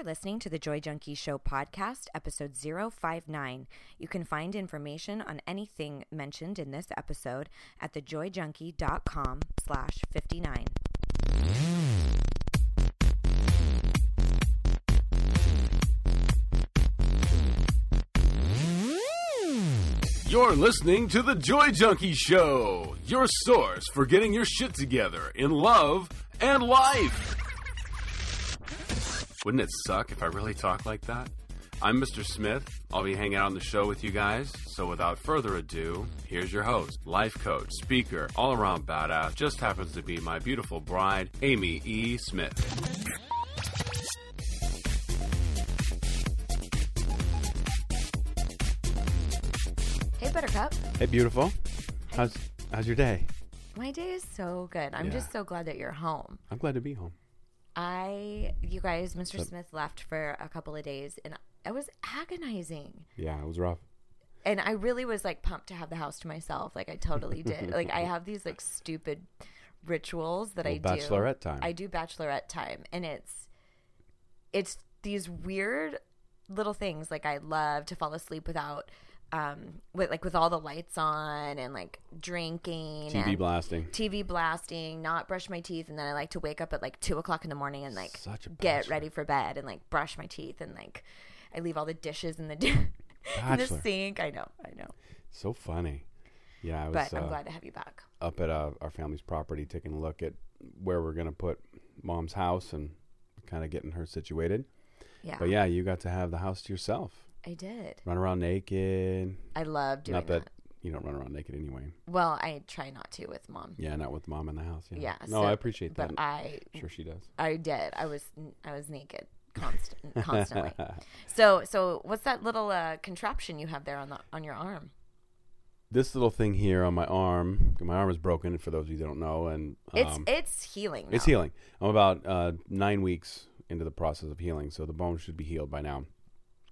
You're listening to the Joy Junkie Show podcast, episode 059. You can find information on anything mentioned in this episode at thejoyjunkie.com slash 59. You're listening to The Joy Junkie Show, your source for getting your shit together in love and life. Wouldn't it suck if I really talked like that? I'm Mr. Smith. I'll be hanging out on the show with you guys. So without further ado, here's your host, life coach, speaker, all around badass, just happens to be my beautiful bride, Amy E. Smith. Hey, Buttercup. Hey, beautiful. How's how's your day? My day is so good. I'm Yeah. just so glad that you're home. I'm glad to be home. I, you guys, Mr. So- Smith left for a couple of days and it was agonizing. Yeah, it was rough. and I really was like pumped to have the house to myself. Like I totally did. like I have these like stupid rituals that I do. bachelorette time. I do bachelorette time, and it's it's these weird little things. Like I love to fall asleep without um with like with all the lights on and like drinking TV blasting. TV blasting, not brush my teeth, and then I like to wake up at like two o'clock in the morning and like get ready for bed and like brush my teeth and like I leave all the dishes in the in the sink. I know, I know, So funny. Yeah, I was but I'm uh, glad to have you back. up at uh, our family's property taking a look at where we're gonna put mom's house and kind of getting her situated. Yeah, But yeah, you got to have the house to yourself. I did. Run around naked. I love doing not that, that. you don't run around naked anyway. Well, I try not to with mom. Yeah, not with mom in the house. Yeah. Yeah, No, so- I appreciate But that. I, I'm sure she does. I did. I was, I was naked, constant, constantly. So, so what's that little uh, contraption you have there on the on your arm? this little thing here on my arm, my arm is broken for those of you that don't know, and It's um, it's healing. It's healing. I'm about uh, nine weeks into the process of healing, so the bone should be healed by now.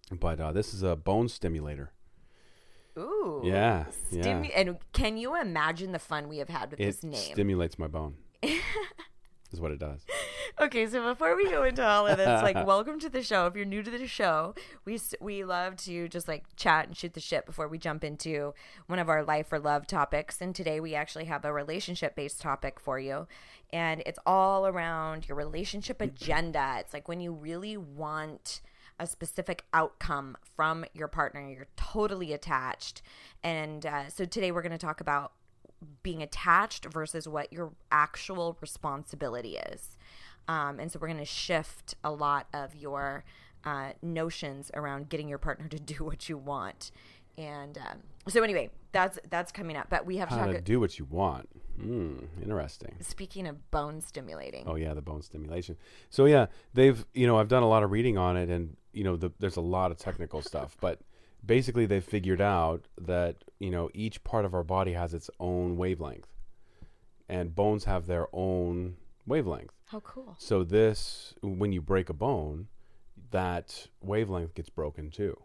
But uh, this is a bone stimulator. Ooh. Yeah, Stimu- yeah. And can you imagine the fun we have had with It this name? It stimulates my bone. is what it does. Okay, so before we go into all of this, like, welcome to the show. If you're new to the show, we we love to just like chat and shoot the shit before we jump into one of our life or love topics. And today we actually have a relationship based topic for you, and it's all around your relationship agenda. It's like when you really want a specific outcome from your partner, you're totally attached. And uh, so today we're going to talk about being attached versus what your actual responsibility is. Um, and so we're going to shift a lot of your uh, notions around getting your partner to do what you want. And um, so anyway, that's that's coming up. But we have to How talk. to do what you want. Mm, interesting. speaking of bone stimulating, Oh yeah, the bone stimulation. So yeah, they've you know I've done a lot of reading on it, and you know the, there's a lot of technical stuff, but basically they've figured out that you know each part of our body has its own wavelength, and bones have their own wavelength. how cool! So this, when you break a bone, that wavelength gets broken too.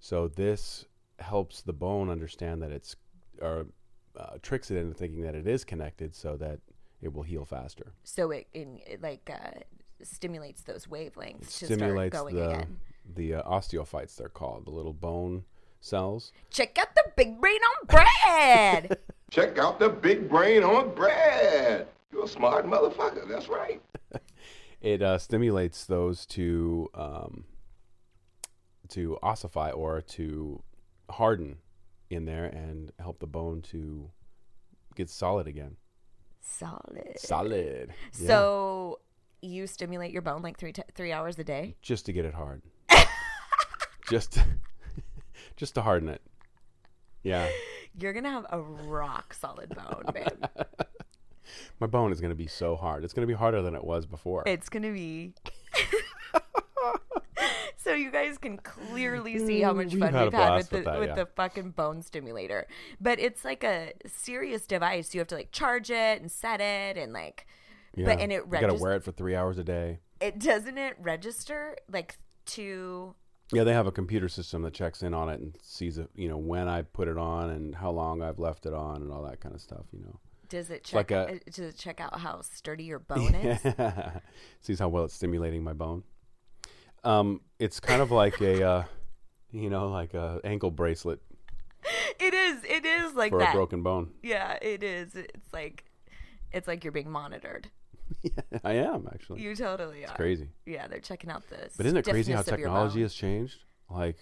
So this helps the bone understand that it's, or uh, tricks it into thinking that it is connected, so that it will heal faster. So it, in, it like uh, stimulates those wavelengths It to stimulates start going the again. the uh, osteophytes. They're called the little bone cells. Check out the big brain on Brad. Check out the big brain on Brad. You're a smart motherfucker. That's right. It uh, stimulates those to um, to ossify or to harden in there and help the bone to get solid again. Solid. Solid. Yeah. So you stimulate your bone like three t- three hours a day. just to get it hard. just just to harden it. Yeah. You're gonna have a rock solid bone, babe. My bone is going to be so hard. It's going to be harder than it was before. it's gonna be. so you guys can clearly see how much We've fun had we've had with the with that, with yeah. the fucking bone stimulator. But it's like a serious device. You have to like charge it and set it and like. Yeah. But and it you got to wear it for 3 hours a day. It doesn't it register like to Yeah, they have a computer system that checks in on it and sees it, you know, when I put it on and how long I've left it on and all that kind of stuff, you know. does it check like a- uh, does it check out how sturdy your bone is? Sees how well it's stimulating my bone. Um, it's kind of like a, uh, you know, like a ankle bracelet It is. It is like for that. a broken bone. Yeah, it is. It's like it's like you're being monitored. I am actually. You totally are. It's crazy. Yeah, they're checking out the. But isn't it crazy how stiffness of your technology has changed? Like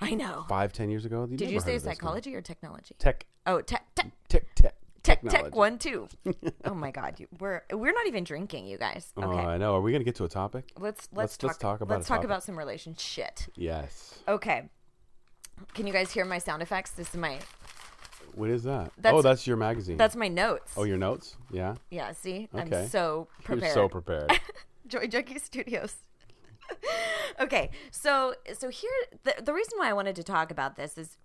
I know. five, ten years ago. Did you say psychology or technology? Tech, Oh, tech, tech, tech, tech, tech, tech. One, two. oh my God, you, we're we're not even drinking, you guys. Oh, okay, Oh, I know. Are we gonna get to a topic? let's let's let's- talk. let's talk about let's talk topic. about some relationship. Yes. Okay. Can you guys hear my sound effects? This is my What is that? oh, That's- that's your magazine. that's my notes. oh, your notes. Yeah. yeah. See, Okay. I'm so prepared. You're so prepared. Joy Junkie Studios. okay, so so here the the reason why I wanted to talk about this is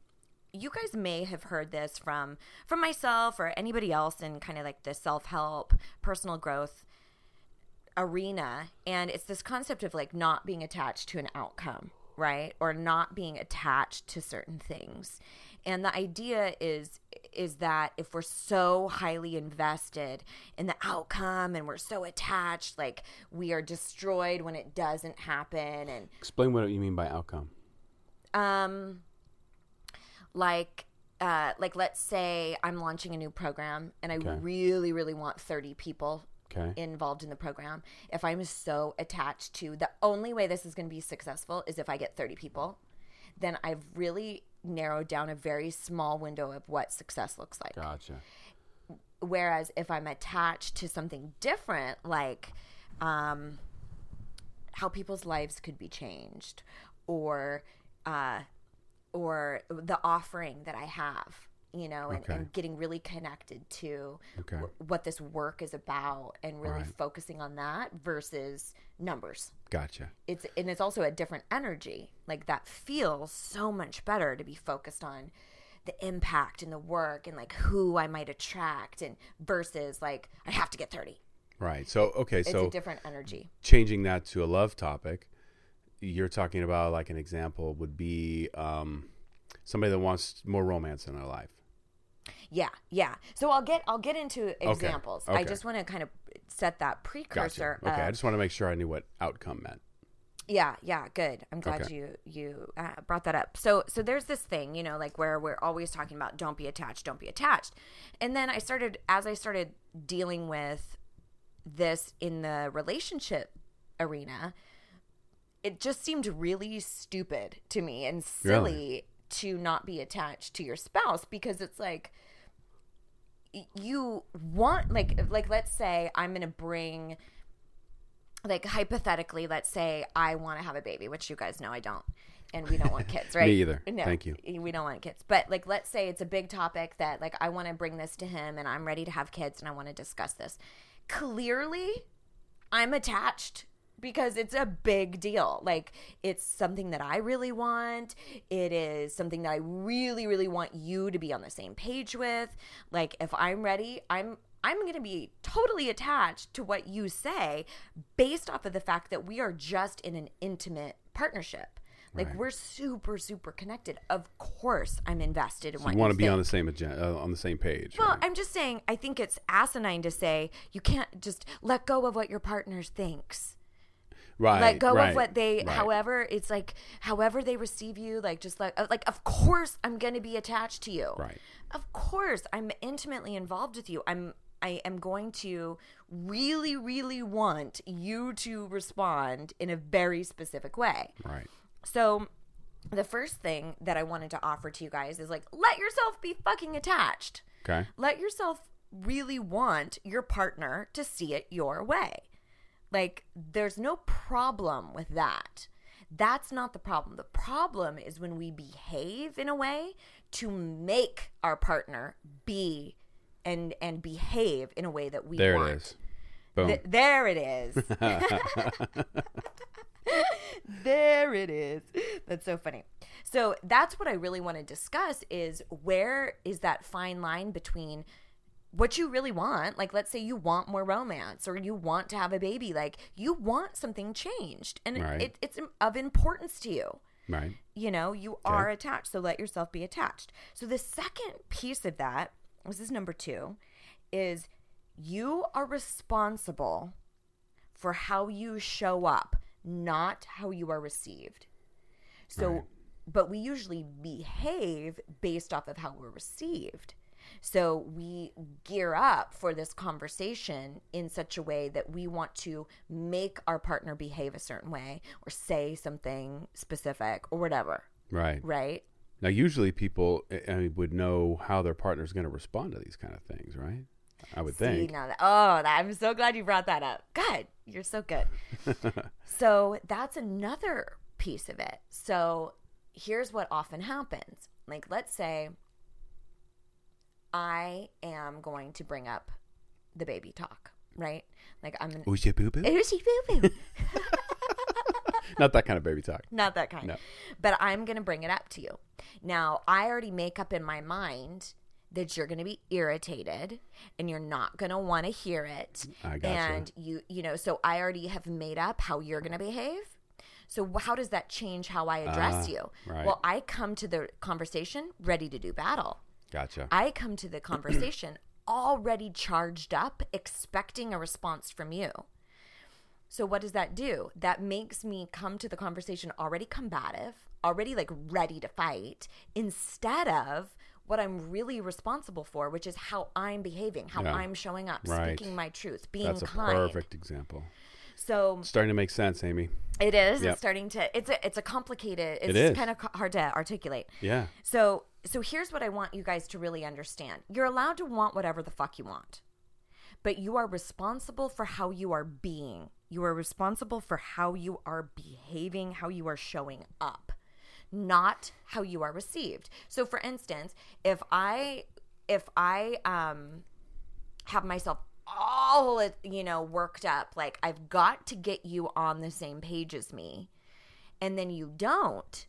you guys may have heard this from from myself or anybody else in kind of like the self-help, personal growth arena and it's this concept of like not being attached to an outcome, right? Or not being attached to certain things. And the idea is is that if we're so highly invested in the outcome and we're so attached like we are destroyed when it doesn't happen and Explain what you mean by outcome. um like uh like let's say I'm launching a new program and I Okay. really really want 30 people Okay. involved in the program. If I'm so attached to the only way this is going to be successful is if I get 30 people, then I've really narrowed down a very small window of what success looks like. Gotcha. Whereas if I'm attached to something different, like um, how people's lives could be changed, or uh, or the offering that I have, you know, and, Okay. and getting really connected to Okay. wh- what this work is about, and really Right. focusing on that versus numbers. Gotcha. It's and it's also a different energy. Like that feels so much better to be focused on the impact and the work and like who I might attract and versus like I have to get 30. Right. So okay. It's So a different energy. changing that to a love topic, you're talking about like an example would be um, somebody that wants more romance in their life. Yeah, yeah. So I'll get I'll get into examples. I okay. just want to kind of set that precursor. Gotcha. Okay. I just want to make sure I knew what outcome meant. Yeah, yeah, good. I'm glad Okay. you you uh, brought that up. So so there's this thing, you know, like where we're always talking about don't be attached, don't be attached. And then I started as I started dealing with this in the relationship arena, it just seemed really stupid to me and silly Really? to not be attached to your spouse because it's like you want like like let's say I'm to bring like hypothetically, let's say I want to have a baby, which you guys know I don't, and we don't want kids, right? Me either. No, Thank you. We don't want kids, but like, let's say it's a big topic that like I want to bring this to him, and I'm ready to have kids, and I want to discuss this. Clearly, I'm attached because it's a big deal. Like it's something that I really want. It is something that I really really want you to be on the same page with. Like if I'm ready, I'm I'm going to be totally attached to what you say based off of the fact that we are just in an intimate partnership. Like Right. we're super super connected. Of course, I'm invested in what You want to be think. on the same agenda, uh, on the same page. Well, right? I'm just saying, I think it's asinine to say you can't just let go of what your partner thinks. Right. let go right, of what they, right. however, it's like, however they receive you, like, just like, uh, like, of course I'm going to be attached to you. Right. Of course I'm intimately involved with you. I'm, I am going to really, really want you to respond in a very specific way. Right. So, the first thing that I wanted to offer to you guys is like, let yourself be fucking attached. Okay. Let yourself really want your partner to see it your way. Like, there's no problem with that. That's not the problem. The problem is when we behave in a way to make our partner be and and behave in a way that we There want. it is. Boom. Th- there it is. there it is. That's so funny. So that's what I really want to discuss is where is that fine line between what you really want, like let's say you want more romance or you want to have a baby, like you want something changed and Right. it, it's of importance to you right. you know you are attached so let yourself be attached so the second piece of that this is number two is you are responsible for how you show up not how you are received. So, Right. but we usually behave based off of how we're received. So we gear up for this conversation in such a way that we want to make our partner behave a certain way or say something specific or whatever, Right. right? Now, usually people I- I mean, would know how their partner's going to respond to these kind of things, right? I would See, think. now that, oh, that, I'm so glad you brought that up. Good. You're so good. so that's another piece of it. So here's what often happens. Like, let's say I am going to bring up the baby talk, right? Like, I'm an Ooshy boo boo? Ooshy boo boo. Not that kind of baby talk. Not that kind. No. But I'm going to bring it up to you. Now, I already make up in my mind that you're going to be irritated and you're not going to want to hear it. I gotcha. And you, you know, so I already have made up how you're going to behave. So how does that change how I address Ah, you? right. Well, I come to the conversation ready to do battle. Gotcha. I come to the conversation already charged up, expecting a response from you. So what does that do? That makes me come to the conversation already combative, already like ready to fight, instead of what I'm really responsible for, which is how I'm behaving, how Yeah. I'm showing up, Right. speaking my truth, being That's a kind. perfect example. So Starting to make sense, Amy. it is. Yep. It's starting to. It's a. It's a complicated. It's It is. kind of hard to articulate. Yeah. So so here's what I want you guys to really understand. You're allowed to want whatever the fuck you want. But you are responsible for how you are being. You are responsible for how you are behaving, how you are showing up, not how you are received. So for instance, if I if I um have myself all you know worked up like I've got to get you on the same page as me. And then you don't.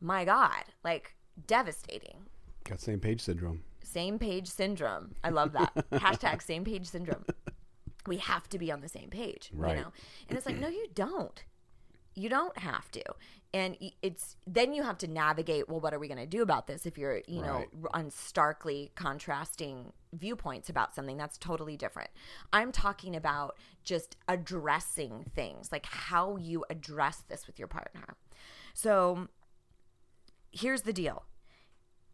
My god. Like devastating. Got same page syndrome. same page syndrome. I love that. Hashtag same page syndrome. We have to be on the same page Right. you know? And it's like no you don't. You don't have to and it's then you have to navigate well what are we going to do about this if you're you know Right. on starkly contrasting viewpoints about something? That's totally different. I'm talking about just addressing things like how you address this with your partner. So here's the deal.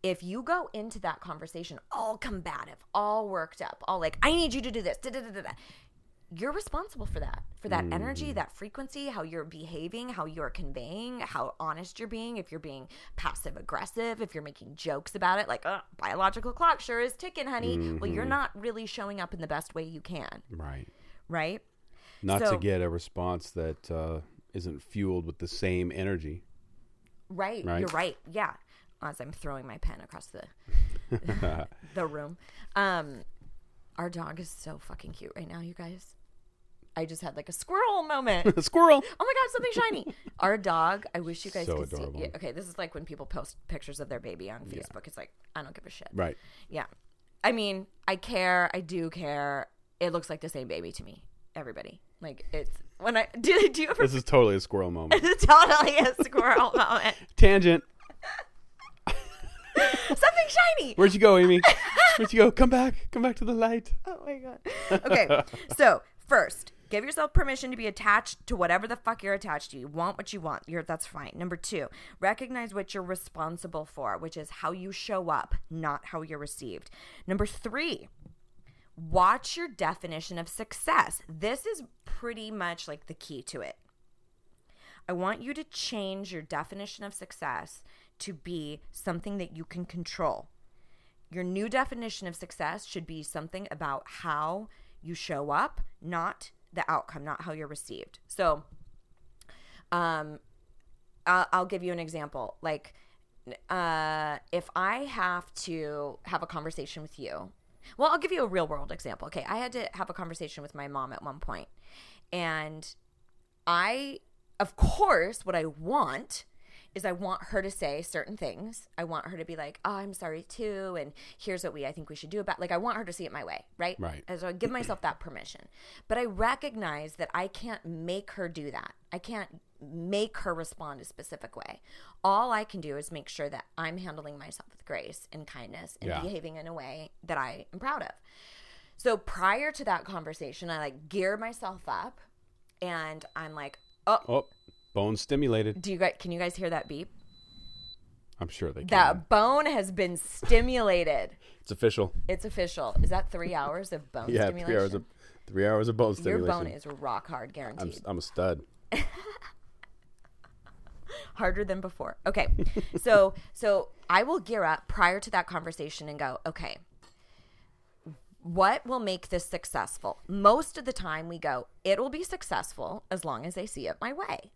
If you go into that conversation all combative, all worked up, all like, I need you to do this, da, da, da, da, da, you're responsible for that, for that energy, that frequency, how you're behaving, how you're conveying, how honest you're being, if you're being passive aggressive, if you're making jokes about it, like, uh, biological clock sure is ticking, honey. Well, you're not really showing up in the best way you can, Right. right? Not So- to get a response that uh, isn't fueled with the same energy. Right. Right. You're right. Yeah. As I'm throwing my pen across the the room. Um our dog is so fucking cute right now, you guys. I just had like a squirrel moment. A squirrel. Oh my god, something shiny. Our dog, I wish you guys So could adorable. see. Yeah, okay, this is like when people post pictures of their baby on Facebook. It's like, I don't give a shit. Right. Yeah. I mean, I care. I do care. It looks like the same baby to me. Everybody. Like it's when I do do you ever This is totally a squirrel moment. totally a squirrel moment. Tangent. Something shiny. Where'd you go, Amy? Where'd you go? Come back. Come back to the light. Oh my god. Okay. so first, give yourself permission to be attached to whatever the fuck you're attached to. You want what you want. You're that's fine. Number two, recognize what you're responsible for, which is how you show up, not how you're received. Number three, watch your definition of success. This is pretty much like the key to it. I want you to change your definition of success to be something that you can control. Your new definition of success should be something about how you show up, not the outcome, not how you're received. So, um, I'll, I'll give you an example. Like, uh, if I have to have a conversation with you, well, I'll give you a real world example. Okay, I had to have a conversation with my mom at one point, and I, of course, what I want is I want her to say certain things. I want her to be like, "Oh, I'm sorry too," and here's what we I think we should do about. Like, I want her to see it my way, right? Right. And so I give myself that permission, but I recognize that I can't make her do that. I can't make her respond a specific way. All I can do is make sure that I'm handling myself with grace and kindness and Yeah. behaving in a way that I am proud of. So prior to that conversation, I like gear myself up and I'm like, Oh, Oh, bone stimulated. do you guys? Can you guys hear that beep? I'm sure they can. That bone has been stimulated. It's official. It's official. Is that three hours of bone Yeah, stimulation? three hours of three hours of bone stimulation. Your bone is rock hard, I'm, guaranteed. I'm a stud. harder than before. Okay. so so I will gear up prior to that conversation and go, okay, what will make this successful? Most of the time we go, it will be successful as long as they see it my way.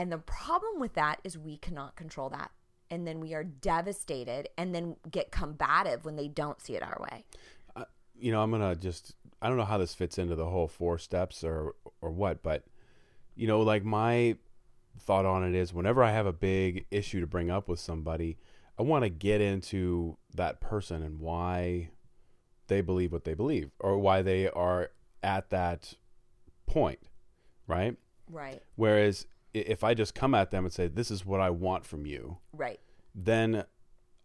And the problem with that is we cannot control that. And then we are devastated and then get combative when they don't see it our way. you know, I'm gonna just I don't know how this fits into the whole four steps or or what, but you know, like my thought on it is whenever I have a big issue to bring up with somebody, I want to get into that person and why they believe what they believe or why they are at that point, right? Right. Whereas if I just come at them and say this is what I want from you, Right. then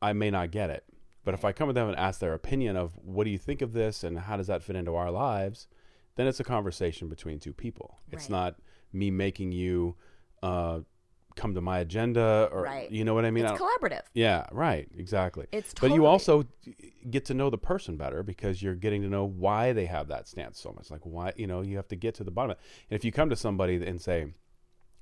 I may not get it. But if I come with them and ask their opinion of what do you think of this and how does that fit into our lives, then it's a conversation between two people. It's Right. not me making you uh, come to my agenda or Right. you know what I mean. It's don't- collaborative. yeah, right, exactly. It's but you also get to know the person better because you're getting to know why they have that stance so much. Like why you know you have to get to the bottom of it. And if you come to somebody and say,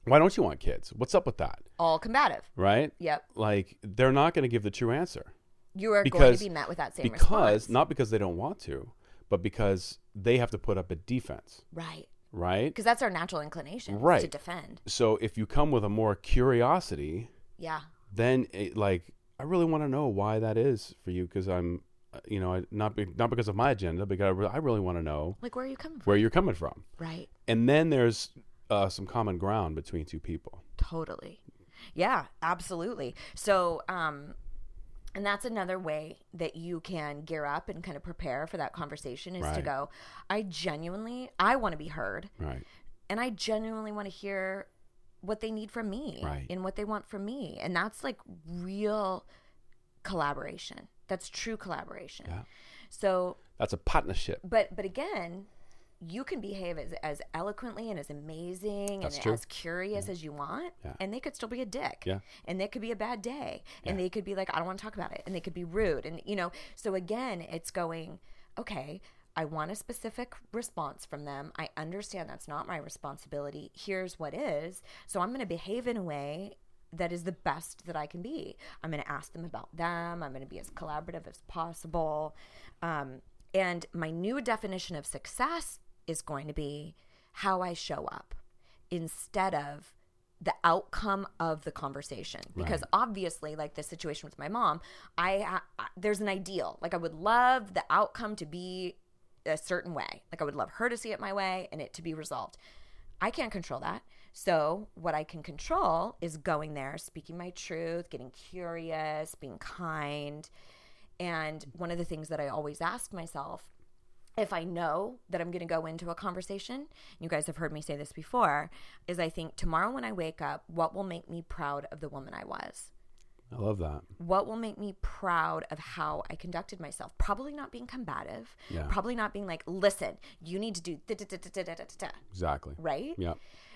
"Why don't you want kids? What's up with that?" All combative. Right? Yep. Like they're not going to give the true answer You are going to be met with that same because response. not because they don't want to, but because they have to put up a defense, right. right? Because that's our natural inclination right. to defend. So if you come with a more curiosity, Yeah. then it, like I really want to know why that is for you because I'm, you know, I, not be, not because of my agenda, because I, re- I really want to know Like, where are you coming from? where you're coming from, Right. and then there's uh, some common ground between two people. Totally. Yeah, absolutely. So, um, and that's another way that you can gear up and kind of prepare for that conversation is to go, I genuinely, I want to be heard Right. and I genuinely want to hear what they need from me Right. and what they want from me. And that's like real collaboration. That's true collaboration. Yeah. So, That's a partnership. but but again you can behave as, as eloquently and as amazing That's and true. as curious as you want Yeah. and they could still be a dick Yeah. and it could be a bad day and Yeah. they could be like i don't want to talk about it and they could be rude and you know so again it's going okay i want a specific response from them i understand that's not my responsibility here's what is so i'm going to behave in a way that is the best that I can be. I'm going to ask them about them. I'm going to be as collaborative as possible. Um, and my new definition of success is going to be how I show up instead of the outcome of the conversation because Right. obviously like the situation with my mom I, I there's an ideal like i would love the outcome to be a certain way like i would love her to see it my way and it to be resolved I can't control that. So, what I can control is going there, speaking my truth, getting curious, being kind. And one of the things that I always ask myself if I know that I'm going to go into a conversation, you guys have heard me say this before, is I think tomorrow when I wake up, what will make me proud of the woman I was? I love that. What will make me proud of how I conducted myself? Probably not being combative. Yeah. Probably not being like, listen, you need to do da da da da da da da. Exactly. Right? Yeah.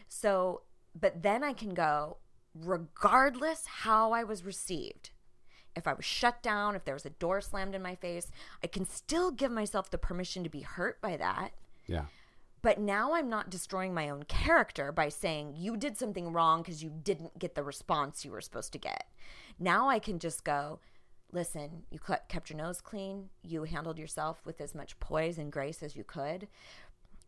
So, but then I can go, regardless how I was received, if I was shut down, if there was a door slammed in my face, I can still give myself the permission to be hurt by that. Yeah. But now I'm not destroying my own character by saying you did something wrong because you didn't get the response you were supposed to get. Now I can just go, listen, you kept your nose clean. You handled yourself with as much poise and grace as you could.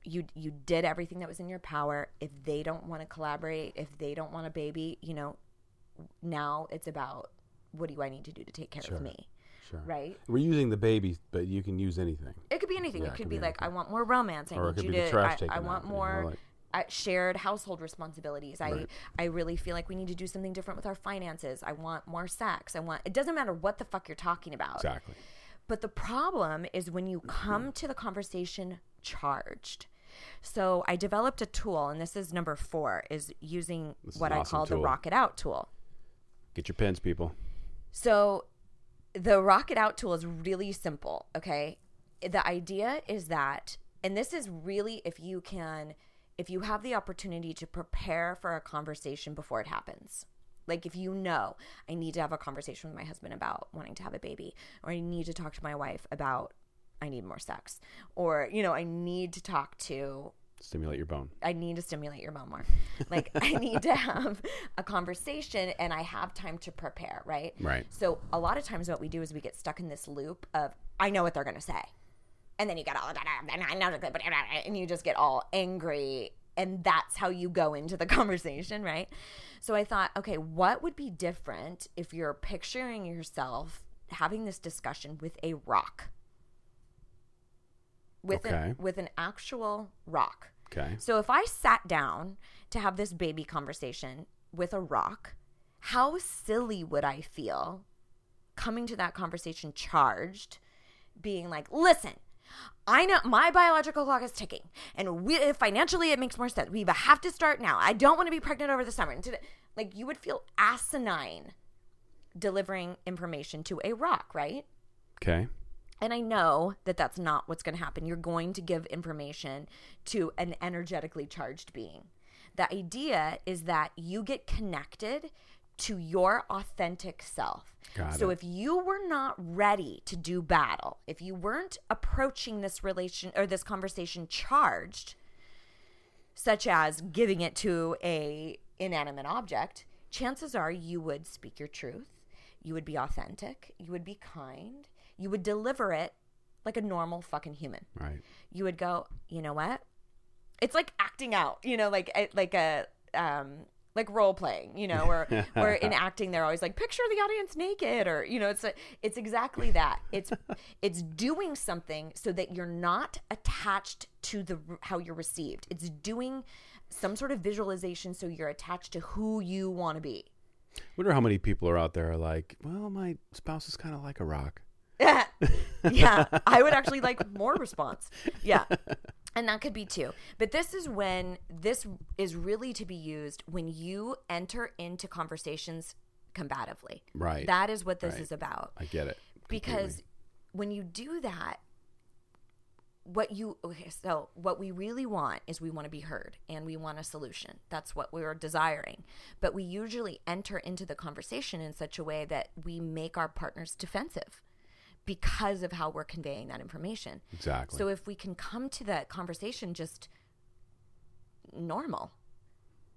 You you did everything that was in your power. If they don't want to collaborate, if they don't want a baby, you know, now it's about what do I need to do to take care of me, Sure. right? We're using the baby, but you can use anything. It could be anything. Yeah, it could be, like, I want more romance. I Or it need could you be the to. trash I, I want more like- shared household responsibilities. I Right. I really feel like we need to do something different with our finances. I want more sex. I want. It doesn't matter what the fuck you're talking about. Exactly. But the problem is when you come to the conversation charged. So I developed a tool, and this is number four: is using This is what I awesome call the rock it out tool. Get your pens, people. So the rock it out tool is really simple, okay? The idea is that and this is really if you can if you have the opportunity to prepare for a conversation before it happens, like if you know I need to have a conversation with my husband about wanting to have a baby, or I need to talk to my wife about I need more sex, or you know I need to talk to Stimulate your bone. I need to stimulate your bone more. Like I need to have a conversation and I have time to prepare, right? Right. So a lot of times what we do is we get stuck in this loop of I know what they're gonna say. And then you get all and and you just get all angry and that's how you go into the conversation, right? So I thought, okay, what would be different if you're picturing yourself having this discussion with a rock? With Okay. an with an actual rock. Okay. So if I sat down to have this baby conversation with a rock, how silly would I feel coming to that conversation charged, being like, listen, I know my biological clock is ticking, and we, financially it makes more sense. We have to start now. I don't want to be pregnant over the summer. And today- Like you would feel asinine delivering information to a rock, right? Okay. And I know that that's not what's going to happen. You're going to give information to an energetically charged being. The idea is that you get connected to your authentic self. Got so it. if you were not ready to do battle, if you weren't approaching this relation or this conversation charged, such as giving it to a inanimate object, chances are you would speak your truth, you would be authentic, you would be kind, you would deliver it like a normal fucking human. Right. You would go, you know what? It's like acting out, you know, like eh, like a um like role playing, you know, where where in acting they're always like picture the audience naked or you know, it's a, it's exactly that. It's it's doing something so that you're not attached to the how you're received. It's doing some sort of visualization so you're attached to who you want to be. I Wonder how many people are out there are like, well, my spouse is kind of like a rock. Yeah, yeah. I would actually like more response. Yeah. And that could be too. But this is when this is really to be used when you enter into conversations combatively. Right. That is what this Right. is about. I get it. Because when you do that, what you okay, so what we really want is we want to be heard and we want a solution. That's what we're desiring. But we usually enter into the conversation in such a way that we make our partners defensive because of how we're conveying that information. Exactly. So if we can come to that conversation just normal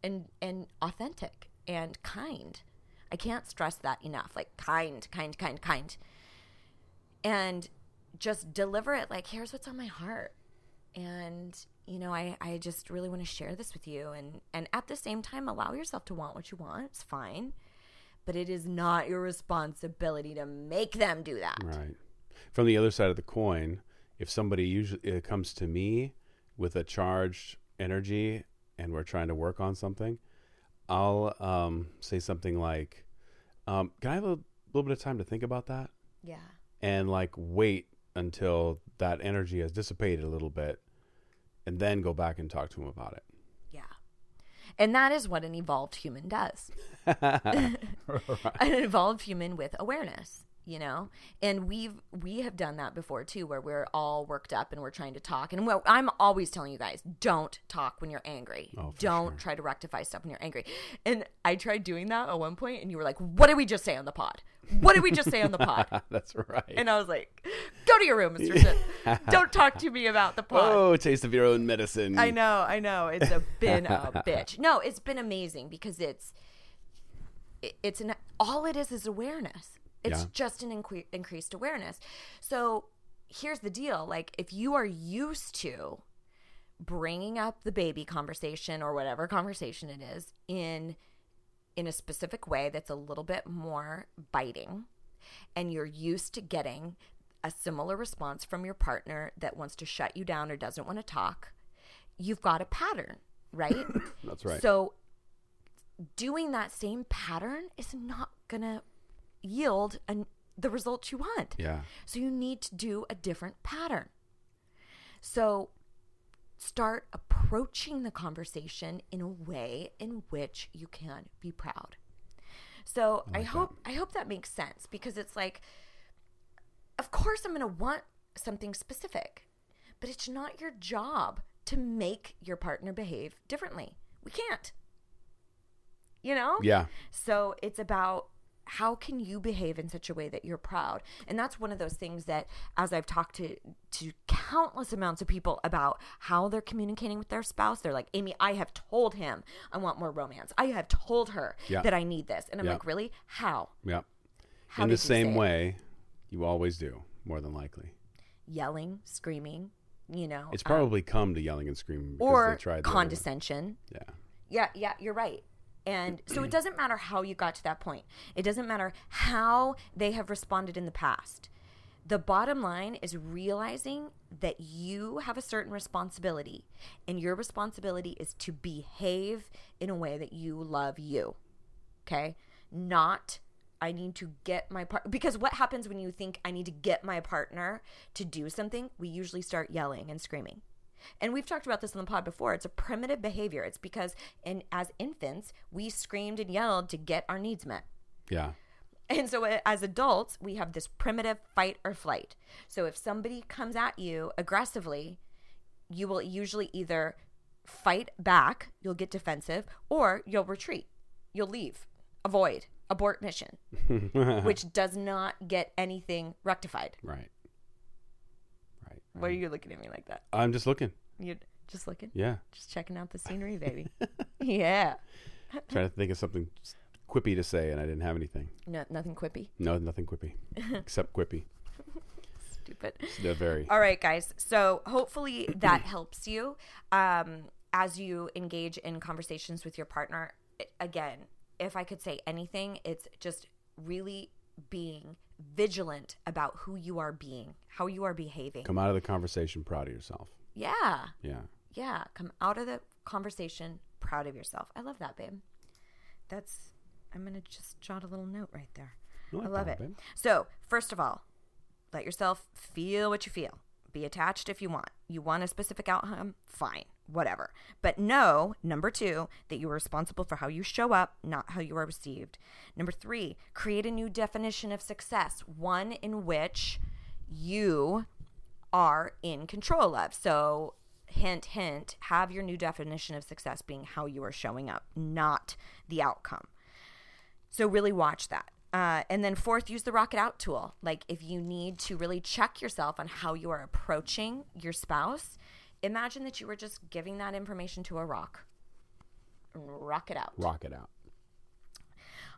and and authentic and kind. I can't stress that enough. Like kind, kind, kind, kind. And just deliver it like here's what's on my heart. And you know, I, I just really want to share this with you and and at the same time allow yourself to want what you want. It's fine. But it is not your responsibility to make them do that. Right. From the other side of the coin, if somebody usually uh, comes to me with a charged energy and we're trying to work on something, I'll um, say something like, um, "Can I have a little bit of time to think about that?" Yeah. And like wait until that energy has dissipated a little bit, and then go back and talk to him about it. And that is what an evolved human does. An evolved human with awareness, you know? And we've we have done that before too where we're all worked up and we're trying to talk. And well, I'm always telling you guys, don't talk when you're angry. Oh, don't sure. try to rectify stuff when you're angry. And I tried doing that at one point and you were like, "What did we just say on the pod? What did we just say on the pod?" That's right. And I was like, "Go to your room, Mr. Smith. Don't talk to me about the pod." oh, taste of your own medicine. I know, I know. It's a, been a bitch. No, it's been amazing because it's it's an all it is is awareness. It's Yeah. just an incre- increased awareness. So here's the deal: like if you are used to bringing up the baby conversation or whatever conversation it is in in a specific way that's a little bit more biting and you're used to getting a similar response from your partner that wants to shut you down or doesn't want to talk, you've got a pattern, right? That's right. So doing that same pattern is not going to yield an, the results you want. yeah. So you need to do a different pattern. So start approaching the conversation in a way in which you can be proud. So I, hope I hope that makes sense because it's like of course I'm going to want something specific. But it's not your job to make your partner behave differently. We can't. You know? Yeah. So it's about how can you behave in such a way that you're proud and that's one of those things that as i've talked to to countless amounts of people about how they're communicating with their spouse they're like amy i have told him i want more romance i have told her Yeah. that i need this and i'm Yeah. like really how Yeah. How In the same say it? way, you always do, more than likely. yelling screaming you know It's um, probably come to yelling and screaming or they tried the other condescension Yeah. Yeah, yeah, you're right. And so it doesn't matter how you got to that point. It doesn't matter how they have responded in the past. The bottom line is realizing that you have a certain responsibility, and your responsibility is to behave in a way that you love you. Okay? Not I need to get my part because what happens when you think I need to get my partner to do something? We usually start yelling and screaming. And we've talked about this in the pod before. It's a primitive behavior. It's because in as infants, we screamed and yelled to get our needs met. Yeah. And so uh, as adults, we have this primitive fight or flight. So if somebody comes at you aggressively, you will usually either fight back, you'll get defensive, or you'll retreat. You'll leave, avoid, abort mission, which does not get anything rectified. Right. Why are you looking at me like that? I'm just looking. You're just looking? Yeah. Just checking out the scenery, baby. yeah. Trying to think of something quippy to say, and I didn't have anything. No, nothing quippy. No, nothing quippy, except quippy. Stupid. Very. All right, guys. So hopefully that helps you um, as you engage in conversations with your partner. Again, if I could say anything, it's just really being vigilant about who you are being, how you are behaving. Come out of the conversation proud of yourself. Yeah. Yeah. Yeah. Come out of the conversation proud of yourself. I love that, babe. That's, I'm going to just jot a little note right there. I I love that, it. babe. So, first of all, let yourself feel what you feel. Be attached if you want. You want a specific outcome? Fine, whatever. But know, number two, that you are responsible for how you show up, not how you are received. Number three, create a new definition of success, one in which you are in control of. So, hint, hint, have your new definition of success being how you are showing up, not the outcome. So really watch that. Uh, and then fourth, use the rock it out tool. Like if you need to really check yourself on how you are approaching your spouse, imagine that you were just giving that information to a rock. Rock it out. Rock it out.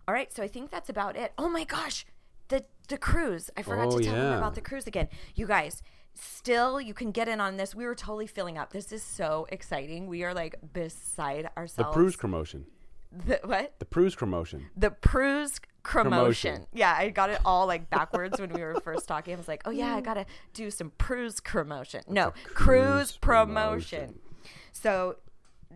All right, so I think that's about it. Oh my gosh, the the cruise. I forgot Oh, to tell them yeah. about the cruise again. You guys, still you can get in on this. We were totally filling up. This is so exciting. We are like beside ourselves. The. Prus promotion. The, what? The Prus promotion. The Prus promotion. Yeah, I got it all like backwards when we were first talking. I was like, oh yeah, I gotta do some cruise promotion. No, cruise cruise promotion. promotion. So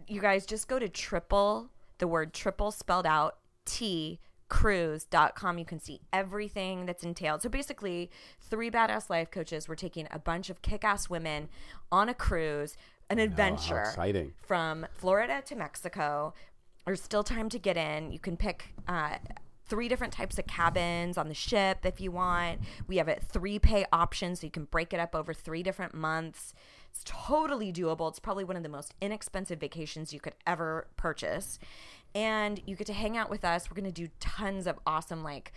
you guys just go to triple the word triple spelled out T cruise.com you can see everything that's entailed so basically three badass life coaches were taking a bunch of kick-ass women on a cruise an adventure exciting. from Florida to Mexico. There's still time to get in. You can pick uh, three different types of cabins on the ship if you want. We have a three pay option, so you can break it up over three different months. It's totally doable. It's probably one of the most inexpensive vacations you could ever purchase. And you get to hang out with us. We're going to do tons of awesome, like,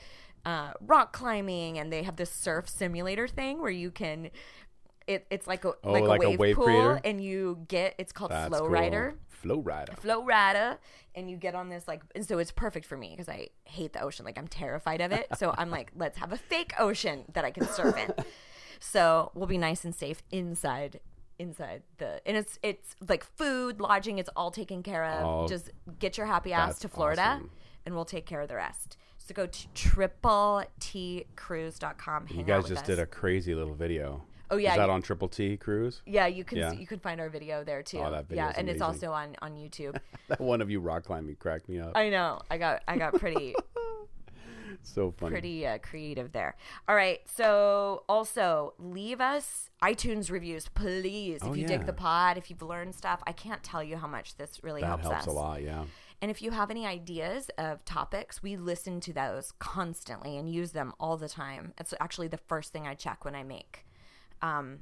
uh, rock climbing, and they have this surf simulator thing where you can. It, it's like a Oh, like, like a a wave, wave pool, creator? and you get it's called That's Flow cool. Rider. Flow rider. Flow Rada, and you get on this like, and so it's perfect for me because I hate the ocean. Like I'm terrified of it. So I'm like, let's have a fake ocean that I can surf in. So we'll be nice and safe inside, inside the, and it's it's like food, lodging. It's all taken care of. Oh, Just get your happy ass to Florida, awesome. and we'll take care of the rest. So go to triple T cruise.com. You guys just us. did a crazy little video. Oh, yeah, Is that you- on Triple T Cruise? Yeah, you can Yeah. you can find our video there too. Oh, that yeah, video's and it's also on on YouTube. That one of you rock climbing cracked me up. I know. I got I got pretty so funny. pretty uh, creative there. All right. So also leave us iTunes reviews, please. Oh, if you yeah. dig the pod, if you've learned stuff, I can't tell you how much this really that helps, helps, us. a lot. Yeah. And if you have any ideas of topics, we listen to those constantly and use them all the time. It's actually the first thing I check when I make um,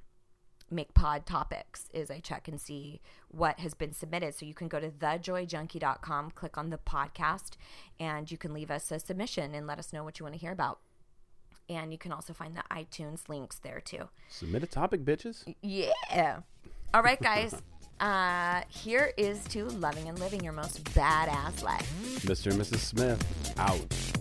make pod topics is I check and see what has been submitted. So you can go to thejoyjunkie.com, click on the podcast, and you can leave us a submission and let us know what you want to hear about. And you can also find the iTunes links there too. Submit a topic, bitches. Yeah. All right, guys. Uh, here is to loving and living your most badass life. Mr. and Mrs. Smith out.